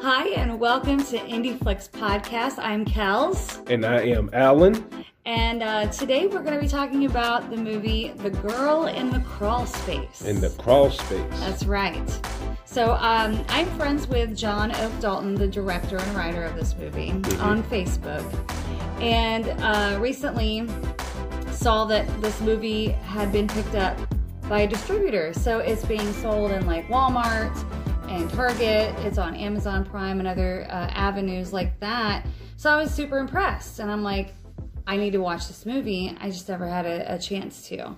Hi, and welcome to Indie Flicks Podcast. I'm Kels, And I am Alan. and uh, today we're going to be talking about the movie The Girl in the Crawl Space. in the crawl space. That's right. So um, I'm friends with John Oak Dalton, the director and writer of this movie, on Facebook, and uh, recently saw that this movie had been picked up by a distributor. So it's being sold in like Walmart and Target. It's on Amazon Prime and other uh, avenues like that. So I was super impressed, and I'm like, I need to watch this movie. I just never had a, a chance to.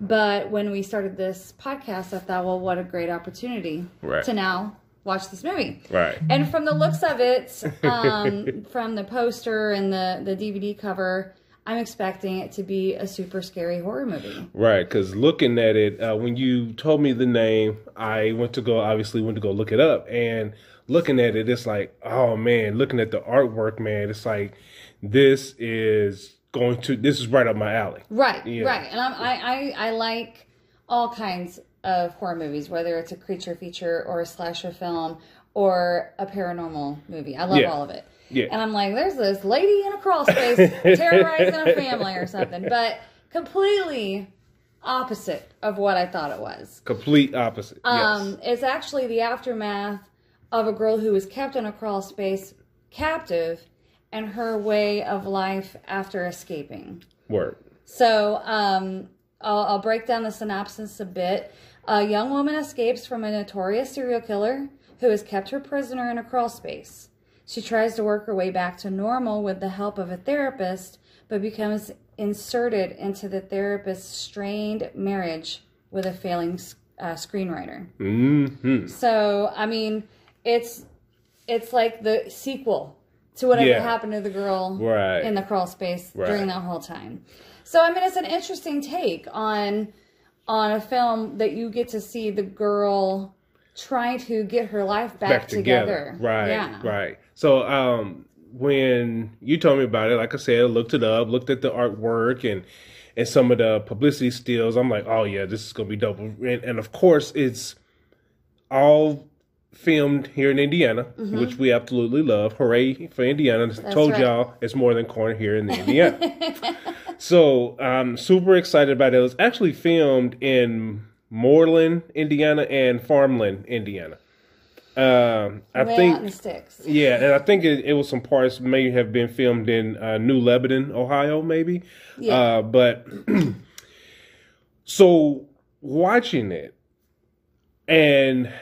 But when we started this podcast, I thought, well, what a great opportunity Right. to now watch this movie. Right. And from the looks of it, um, from the poster and the, the DVD cover, I'm expecting it to be a super scary horror movie. Right, because looking at it, uh, when you told me the name, I went to go, obviously went to go look it up. And looking at it, it's like, oh man, looking at the artwork, man, it's like, this is going to, this is right up my alley. Right, Yeah. right. And I'm, I, I, I like all kinds of horror movies, whether it's a creature feature or a slasher film or a paranormal movie. I love Yeah. all of it. Yeah. And I'm like, there's this lady in a crawl space terrorizing a family or something, but completely opposite of what I thought it was. Complete opposite. Um, It's actually the aftermath of a girl who was kept in a crawl space captive and her way of life after escaping. yes. Word. So um, I'll, I'll break down the synopsis a bit. A young woman escapes from a notorious serial killer who has kept her prisoner in a crawl space. She tries to work her way back to normal with the help of a therapist, but becomes inserted into the therapist's strained marriage with a failing uh, screenwriter. hmm So I mean, it's it's like the sequel to whatever Yeah. happened to the girl Right. in the crawl space Right. during that whole time. So I mean, it's an interesting take on on a film that you get to see the girl trying to get her life back, Back together. together. Right. Yeah. Right. So, um, when you told me about it, like I said, I looked it up, looked at the artwork and and some of the publicity stills. I'm like, oh yeah, this is gonna be dope. And, and of course, it's all filmed here in Indiana, which we absolutely love. Hooray for Indiana! I told right. y'all it's more than corn here in Indiana. so I'm super excited about it. It was actually filmed in Mooreland, Indiana, and Farmland, Indiana. Um, I Way think out in the sticks. yeah, and I think it, it was some parts may have been filmed in uh, New Lebanon, Ohio, maybe. Yeah. Uh, but so watching it, and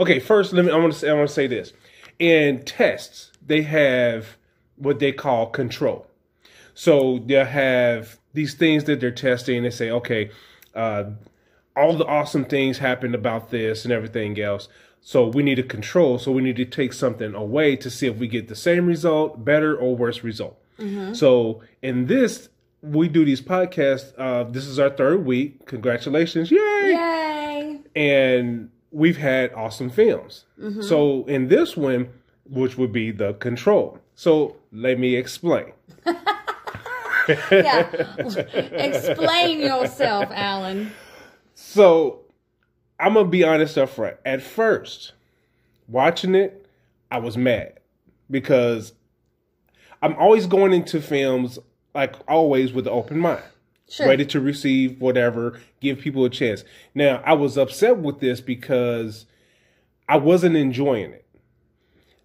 okay, first let me. I want to say. I want to say this. In tests, they have what they call control. So they'll have these things that they're testing. They say, okay, uh, all the awesome things happened about this and everything else. So we need to control. So we need to take something away to see if we get the same result, better or worse result. So in this, we do these podcasts. Uh, this is our third week. Congratulations! Yay! Yay! and we've had awesome films. So in this one, which would be the control. So let me explain. Yeah. Explain yourself, Alan. So I'm gonna be honest up front. At first, watching it, I was mad because I'm always going into films like always with an open mind. Sure. ready to receive whatever, give people a chance. Now, I was upset with this because I wasn't enjoying it.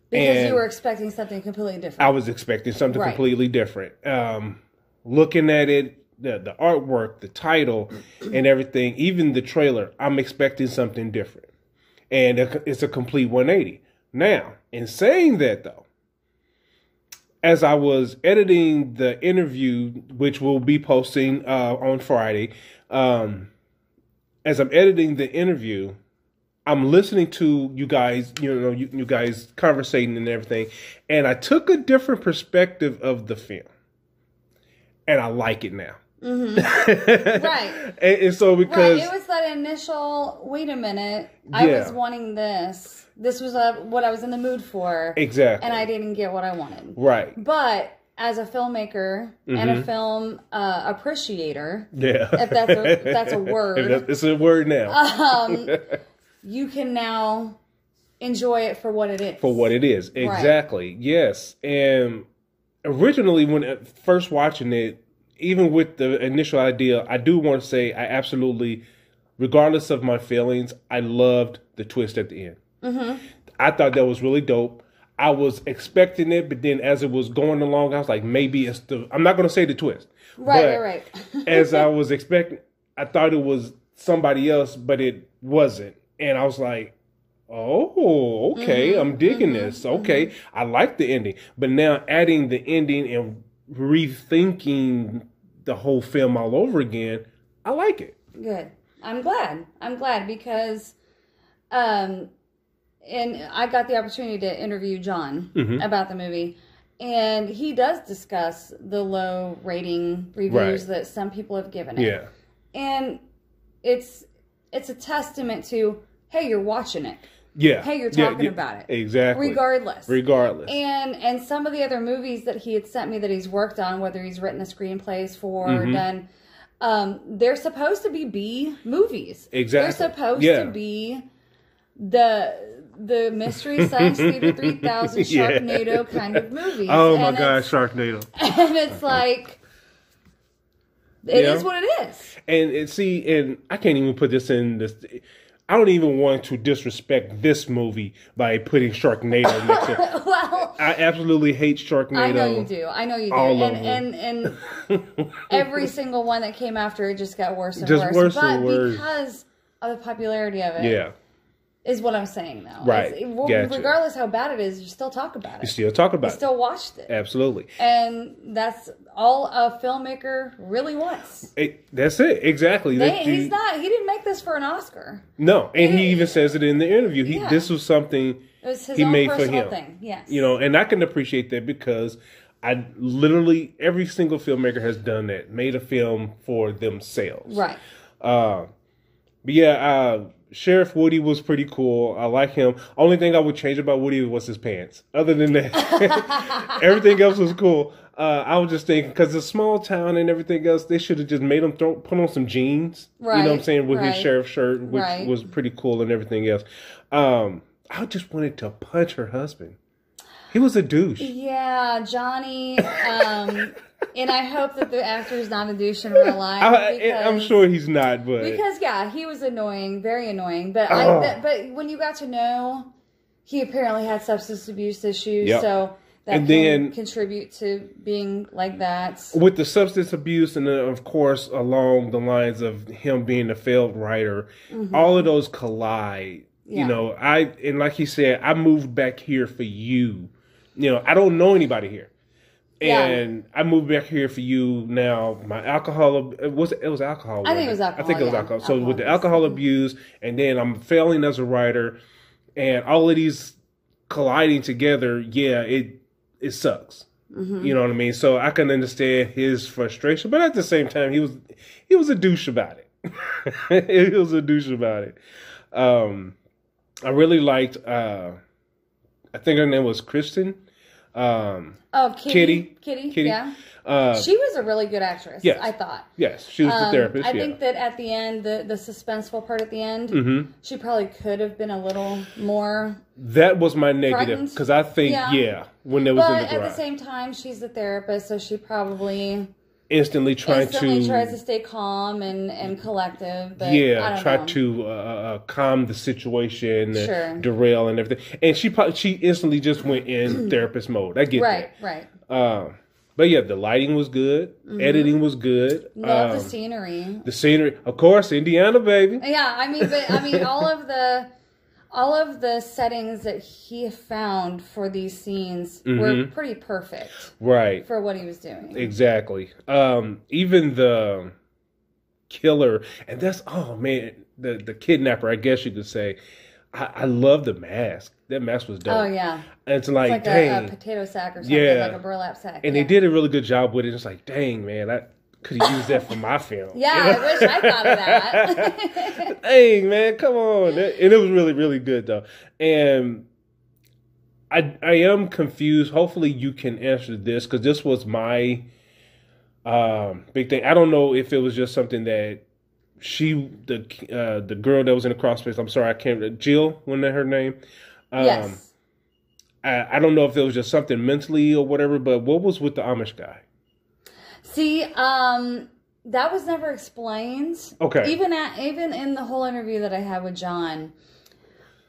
Because And- you were expecting something completely different. I was expecting something Right. completely different. Um, looking at it, the the artwork, the title, and everything, even the trailer, I'm expecting something different, and it's a complete 180. Now, in saying that, though, as I was editing the interview, which we'll be posting uh, on Friday, um, as I'm editing the interview, I'm listening to you guys, you know, you, you guys conversating and everything, and I took a different perspective of the film, and I like it now. Right. and, and so because Right. It was that initial. Wait a minute. I was wanting this. This was uh what I was in the mood for, exactly and I didn't get what I wanted. right, But as a filmmaker and Mm-hmm. a film uh, appreciator, yeah, if that's a, if that's a word, it's a word now. um, you can now enjoy it for what it is. for what it is. Exactly. Yes. And originally, when uh, first watching it, even with the initial idea, I do want to say I absolutely, regardless of my feelings, I loved the twist at the end. Mm-hmm. I thought that was really dope. I was expecting it, but then as it was going along, I was like, maybe it's the. I'm not going to say the twist. Right, right, right. as I was expecting, I thought it was somebody else, but it wasn't. And I was like, oh, okay, Mm-hmm, I'm digging this. Okay, I like the ending. But now adding the ending and rethinking the whole film all over again, I like it. Good. I'm glad. I'm glad because, um, and I got the opportunity to interview John Mm-hmm. about the movie, and he does discuss the low rating reviews Right. that some people have given it. Yeah. and it's it's a testament to hey, you're watching it, Yeah. hey, you're talking yeah, about it, Exactly. regardless. Regardless. And and some of the other movies that he had sent me that he's worked on, whether he's written the screenplays for or Mm-hmm. done, um, they're supposed to be B movies. Exactly. They're supposed Yeah. to be the the Mystery Science Theater 3000 Yeah. Sharknado kind of movies. oh my And gosh, Sharknado. And it's like, it is Yeah. what it is. And, and see, and I can't even put this in this. I don't even want to disrespect this movie by putting Sharknado next to it. well, I absolutely hate Sharknado. I know you do. I know you do. All of and, and and every single one that came after it just got worse and Just worse. worse but and worse. because of the popularity of it, Yeah, is what I'm saying though. Right. Well, Gotcha. Regardless how bad it is, you still talk about it. you still talk about it. You still watched it. it. Absolutely. And that's all a filmmaker really wants. It- that's it. Exactly. They, That you- he's not. He didn't make this for an Oscar. no, and he even says it in the interview. He Yeah. this was something It was his He own made for personal him. thing. Yes. you know, and I can appreciate that because I literally every single filmmaker has done that, made a film for themselves. Right. Uh, but yeah, uh, Sheriff Woody was pretty cool. I like him. Only thing I would change about Woody was his pants. Other than that, everything else was cool. Uh, I was just thinking because it's a small town and everything else, they should have just made him throw, put on some jeans. You know what I'm saying with his right, sheriff shirt, which right. was pretty cool and everything else. Um, I just wanted to punch her husband. He was a douche. Yeah, Johnny. Um, and I hope that the actor's not a douche in real life. I, I'm sure he's not, but Because yeah, he was annoying, very annoying. But Oh. I, but, but when you got to know, he apparently had substance abuse issues. Yep. So that And can then- contribute to being like that. with the substance abuse and then of course along the lines of him being a failed writer mm-hmm. all of those collide Yeah. you know i and like he said i moved back here for you you know i don't know anybody here Yeah. and I moved back here for you now. My alcohol it was it was alcohol. I think it wasn't alcohol, I think it was yeah. alcohol. So with the Alcohol alcohol abuse, and then I'm failing as a writer, and all of these colliding together. Yeah, it it sucks. Mm-hmm. You know what I mean? So I can understand his frustration, but at the same time, he was he was a douche about it. he was a douche about it. Um, I really liked. Uh, I think her name was Kristen. Um, Oh, Kitty, Kitty. Kitty, Kitty. yeah. uh, She was a really good actress. Yes. I thought. yes, she was the Um, therapist. I yeah. think that at the end, the the suspenseful part at the end, Mhm. she probably could have been a little more. that was my negative because I think yeah. Yeah. when they was in But the at the same time, she's a therapist, so she probably instantly trying instantly to tries to stay calm and, and collective. But yeah try know. to uh, uh, calm the situation, Sure. derail and everything. And she probably, she instantly just went in therapist mode. I get Right, right. that. Um, but yeah, the lighting was good, editing was good. Love um, the scenery. the scenery, of course, Indiana baby. Yeah, I mean, but I mean, all of the all of the settings that he found for these scenes were Mm-hmm. pretty perfect Right. for what he was doing. Exactly. Um, even the killer, and that's oh man, the the kidnapper, I guess you could say. I, I love the mask. That mask was dope. Oh yeah, And it's like, it's like a, dang. a potato sack or something, Yeah. like a burlap sack. and yeah. they did a really good job with it. It's like, dang man, I could have used that for my film. Yeah, You know? I wish I thought of that. dang man, come on. And it was really, really good though. And I I am confused. Hopefully you can answer this because this was my um big thing. I don't know if it was just something that she the uh the girl that was in the cross space, I'm sorry, I can't Jill, wasn't that her name? Um, yes. I, I don't know if it was just something mentally or whatever, but what was with the Amish guy? See, um, that was never explained. Okay. Even at even in the whole interview that I had with John,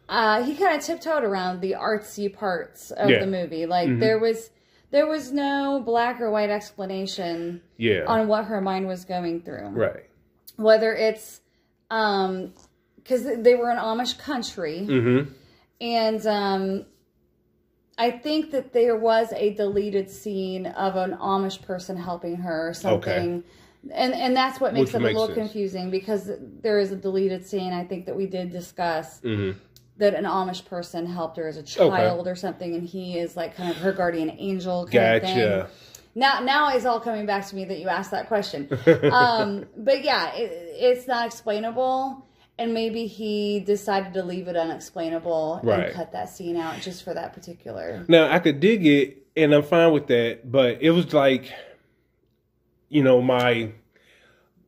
uh, he kind of tiptoed around the artsy parts of Yeah. the movie. Like Mhm. there was there was no black or white explanation Yeah. on what her mind was going through. right. Whether it's um because they were an Amish country Mm-hmm. and um I think that there was a deleted scene of an Amish person helping her or something. And and that's what makes Which it a little sense. confusing because there is a deleted scene I think that we did discuss Mm-hmm. that an Amish person helped her as a child or something and he is like kind of her guardian angel kind of thing. Gotcha. Now, now it's all coming back to me that you asked that question. um, but yeah, it, it's not explainable, and maybe he decided to leave it unexplainable Right. and cut that scene out just for that particular. Now I could dig it, and I'm fine with that. But it was like, you know, my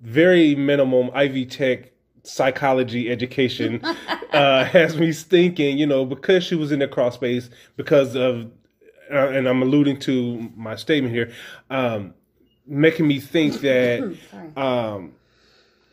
very minimum Ivy Tech psychology education uh, has me thinking, you know, because she was in the cross space, because of, uh, and I'm alluding to my statement here, um, making me think that um,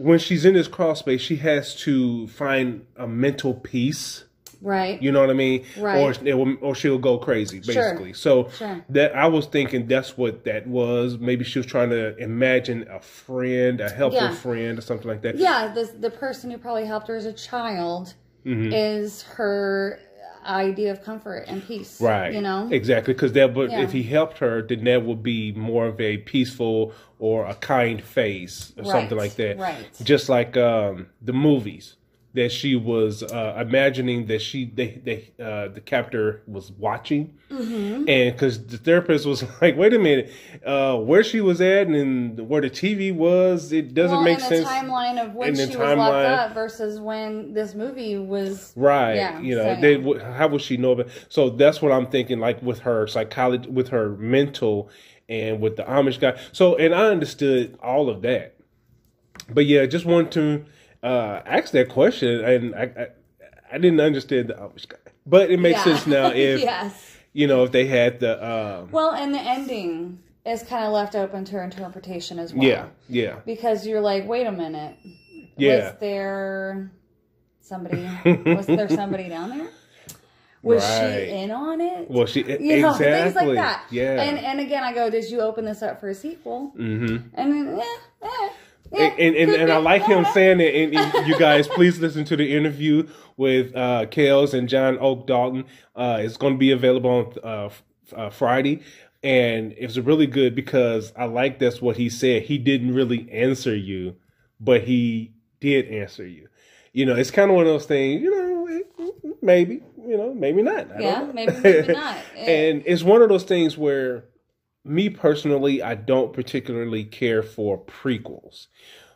when she's in this cross space, she has to find a mental peace. Right. You know what I mean? Right. Or will, or she'll go crazy, Sure. basically. So Sure. that I was thinking that's what that was. Maybe she was trying to imagine a friend, a helpful Yeah. friend, or something like that. yeah, the the person who probably helped her as a child Mm-hmm. is her idea of comfort and peace. Right. You know. Exactly. Because that would, Yeah. if he helped her, then that would be more of a peaceful or a kind face or something like that. right. Just like um, the movies that she was uh, imagining that she they they uh, the captor was watching, Mm-hmm. and because the therapist was like, wait a minute, uh, where she was at and where the TV was, it doesn't well, make and sense. the timeline of when she was locked up versus when this movie was. Right. Yeah, you know, so, they, yeah. how would she know? But so that's what I'm thinking. Like with her psychology, with her mental, and with the Amish guy. So, and I understood all of that. But yeah, just wanted to uh, ask that question, and I, I I didn't understand the Amish guy, but it makes Yeah. sense now if yes. you know if they had the um, Well, and the ending is kind of left open to interpretation as well. yeah yeah Because you're like, wait a minute. Yeah. Was there somebody? was there somebody down there? Was Right. she in on it? well she you know, exactly things like that. yeah And and again, I go, did you open this up for a sequel? mm-hmm. And then, eh, eh, and and, and, and I like him saying it. And, and you guys, please listen to the interview with uh, Kales and John Oak Dalton. Uh, it's going to be available on uh, uh, Friday, and it's really good because I like that's what he said. He didn't really answer you, but he did answer you. You know, it's kind of one of those things. You know, maybe. You know, maybe not. I don't Yeah, know. maybe, maybe not. and it's one of those things where me personally i don't particularly care for prequels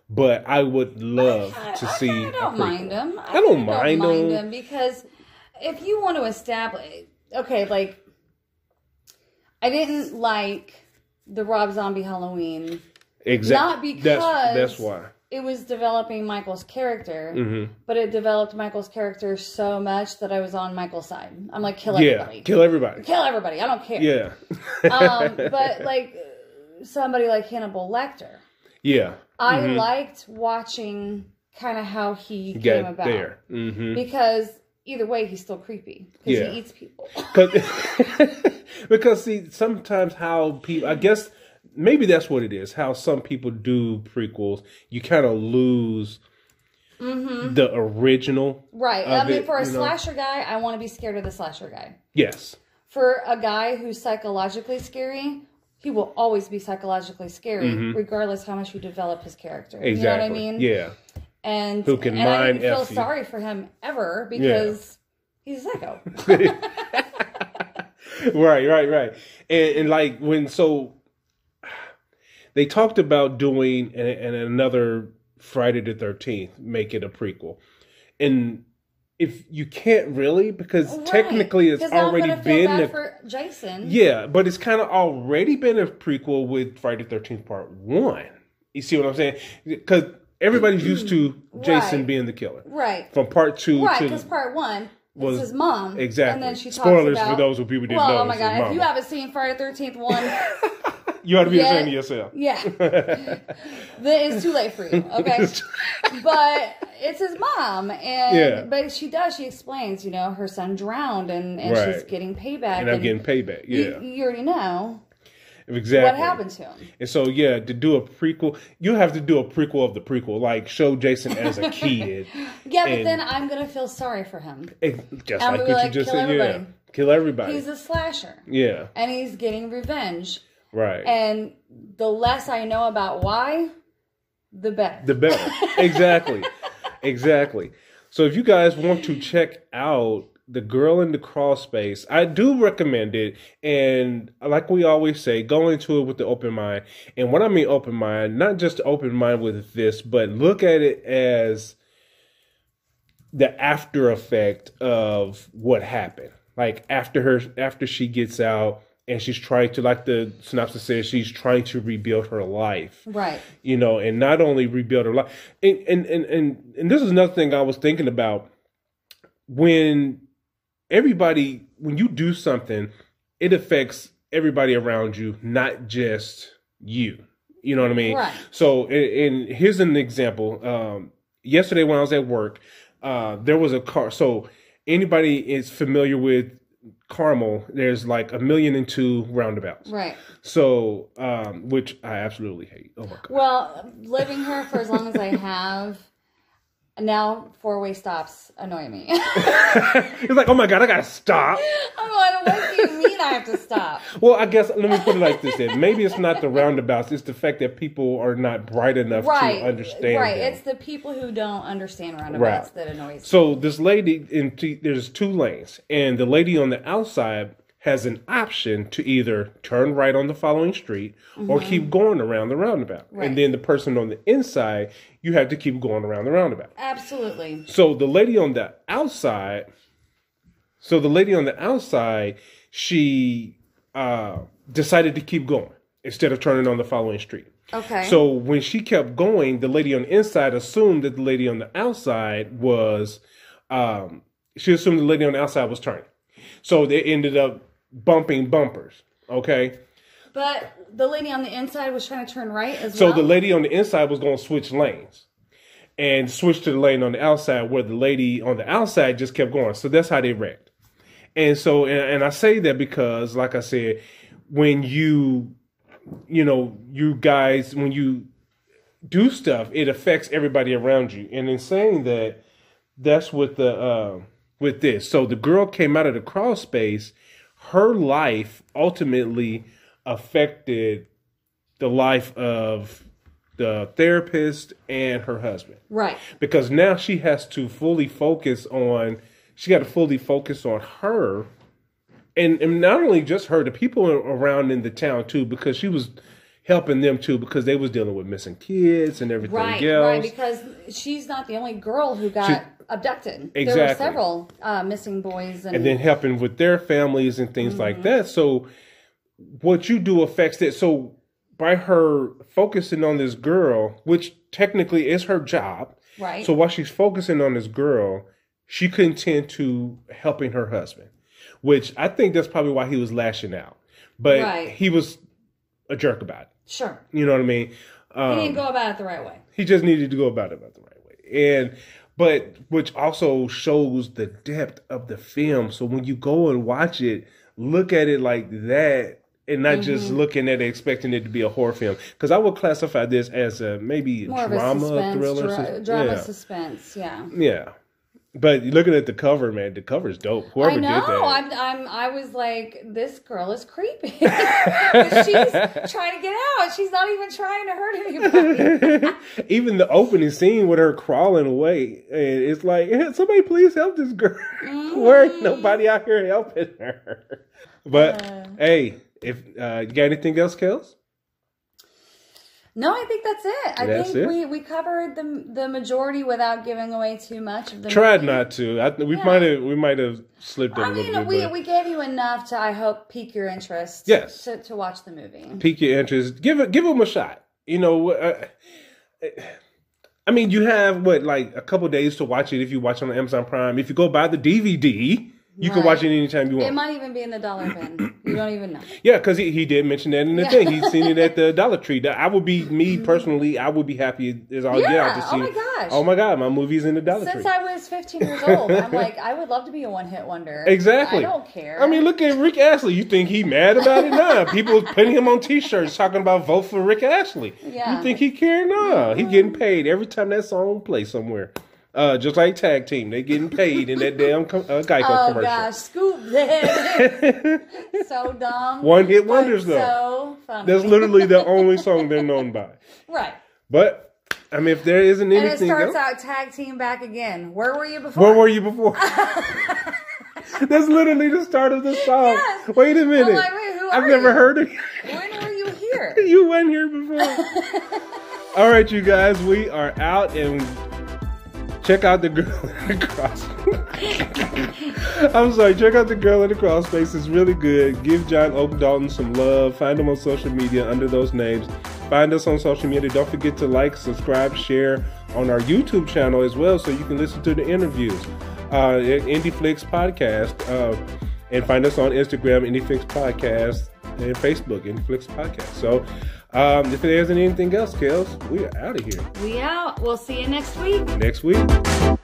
but i would love I- to I see kinda don't mind them. I, don't kinda mind them. because if you want to establish, okay, like I didn't like the Rob Zombie Halloween. exactly Not that's, because- that's why It was developing Michael's character, hmm but it developed Michael's character so much that I was on Michael's side. I'm like, kill yeah everybody, kill everybody kill everybody. I don't care. yeah um, but like somebody like Hannibal Lecter, yeah I Mhm. liked watching kind of how he came about. there hmm because either way he's still creepy because Yeah. he eats people because see sometimes how people i guess maybe that's what it is how some people do prequels. You kind of lose the original right. i mean it, for a you know. slasher guy i want to be scared of the slasher guy. Yes. For a guy who's psychologically scary, he will always be psychologically scary regardless how much you develop his character. Mm-hmm. exactly you know what i mean? Yeah. And Who can and i feel you. sorry for him ever because he's a psycho. Right, right, right. And, and like when so they talked about doing and, and another Friday the Thirteenth, make it a prequel, and if you can't really because Right. technically it's already been bad a, for jason yeah, but it's kind of already been a prequel with Friday the Thirteenth Part One. You see what I'm saying? Because everybody's used to Jason Right. being the killer right from Part Two right because part one was his mom. exactly. And then she talks Spoilers about, for those who people didn't well, know. oh my god, if you haven't seen Friday Thirteenth one, you ought to be Yeah. of yourself. yeah, it's too late for you. Okay, but it's his mom, and Yeah. but she does. She explains, you know, her son drowned, and, and she's getting payback, and I'm getting payback. Yeah, you, you already know exactly. what happened to him. And so, yeah, to do a prequel, you have to do a prequel of the prequel, like show Jason as a kid, Yeah, but then I'm gonna feel sorry for him. Just I'm like what you just kill said. Yeah, everybody. kill everybody. He's a slasher, yeah, and he's getting revenge. Right. And the less I know about why, the better. the better. exactly. Exactly. So if you guys want to check out The Girl in the Crawl Space, I do recommend it. And like we always say, go into it with the open mind. And what I mean open mind, not just open mind with this, but look at it as the after effect of what happened. Like after her after she gets out and she's trying to like the synopsis says she's trying to rebuild her life right. you know, and not only rebuild her life. And and and and, and this is another thing I was thinking about when everybody when you do something, it affects everybody around you, not just you. You know what I mean? Right. So, and, and here's an example. Um, yesterday when I was at work, uh, there was a car. So, anybody is familiar with Carmel? There's like a million and two roundabouts. Right. So, um, which I absolutely hate. Oh my god. Well, living here for as long as I have, now four way stops annoy me. He's like, oh my god, I gotta stop. I'm like, what do you mean I have to stop? Well, I guess let me put it like this: then maybe it's not the roundabouts; it's the fact that people are not bright enough Right. to understand. Right. them. It's the people who don't understand roundabouts Right. that annoys me. So this lady in t- there's two lanes, and the lady on the outside has an option to either turn right on the following street or keep going around the roundabout. Mm-hmm. Right. And then the person on the inside, you have to keep going around the roundabout. Absolutely. So the lady on the outside, so the lady on the outside, she uh, decided to keep going instead of turning on the following street. Okay. So when she kept going, the lady on the inside assumed that the lady on the outside was, um, she assumed the lady on the outside was turning. So they ended up bumping bumpers. Okay. but the lady on the inside was trying to turn right as So well. the lady on the inside was going to switch lanes and switch to the lane on the outside where the lady on the outside just kept going. So that's how they wrecked. And so, and, and I say that because, like I said, when you, you know, you guys, when you do stuff, it affects everybody around you. And in saying that, that's with the, uh, with this. So the girl came out of the crawl space. Her life ultimately affected the life of the therapist and her husband right. because now she has to fully focus on she got to fully focus on her and, and not only just her the people around in the town too because she was helping them too because they was dealing with missing kids and everything Right, else right, because she's not the only girl who got abducted. Exactly. There were several uh, missing boys, and, and then helping with their families and things like Mm-hmm. that. So what you do affects it. So by her focusing on this girl, which technically is her job, right, so while she's focusing on this girl, she couldn't tend to helping her husband, which I think that's probably why he was lashing out. But Right. he was a jerk about it. sure, You know what I mean? Um, he didn't go about it the right way. he just needed to go about it about the right way. And but which also shows the depth of the film. So when you go and watch it, look at it like that and not just Mm-hmm. looking at it expecting it to be a horror film. Because I would classify this as a maybe More drama, a suspense, thriller, dra- drama yeah. suspense. Yeah. yeah. But looking at the cover, man, the cover's dope. Whoever I know. did that. I'm, I'm. I was like, this girl is creepy. she's trying to get out. She's not even trying to hurt anybody. Even the opening scene with her crawling away, and it's like, "Hey, somebody please help this girl. Where ain't nobody out here helping her? But hey, if uh, you got anything else, Kels? No, I think that's it. I That's think it? we we covered the the majority without giving away too much of the. Tried movie. not to. I, we Yeah. might have we might have slipped I little mean, bit. we, but we gave you enough to, I hope, pique your interest. Yes. To, to watch the movie. pique your interest. Give it give them a shot. You know, uh, I mean, you have what like a couple days to watch it if you watch on Amazon Prime. If you go buy the DVD, you can watch it anytime you want. It might even be in the dollar bin. You don't even know. Yeah, because he, he did mention that in the Yeah. thing. He's seen it at the Dollar Tree. I would be me personally. I would be happy as all get out to Yeah, oh see. oh my gosh. Oh my god, my movie's in the Dollar Since Tree. I was 15 years old, I'm like, I would love to be a one hit wonder. Exactly. I don't care. I mean, look at Rick Astley. You think he mad about it? Nah. People putting him on T-shirts talking about vote for Rick Astley. Yeah. You think he care? Nah. He getting paid every time that song plays somewhere. Uh, just like tag team, they getting paid in that damn com- uh, Geico Oh commercial. gosh, scoop that. so dumb. One hit wonders, though. So funny. That's literally the only song they're known by. right. But I mean, if there isn't anything, And it starts else, out tag team back again. Where were you before? where were you before? That's literally the start of the song. Yes. Wait a minute. Like, wait, I've never you? heard of When were you here? you went here before. All right, you guys, we are out and check out the girl in the cross. I'm sorry, check out the girl in the cross space. It's really good. Give John Oak Dalton some love. Find him on social media under those names. Find us on social media. Don't forget to like, subscribe, share on our YouTube channel as well, so you can listen to the interviews. Uh, IndieFlix podcast, uh, and find us on Instagram, IndieFlix podcast, and Facebook, IndieFlix podcast. So, um, if there isn't anything else, Kels, we are out of here We out. We'll see you next week. next week.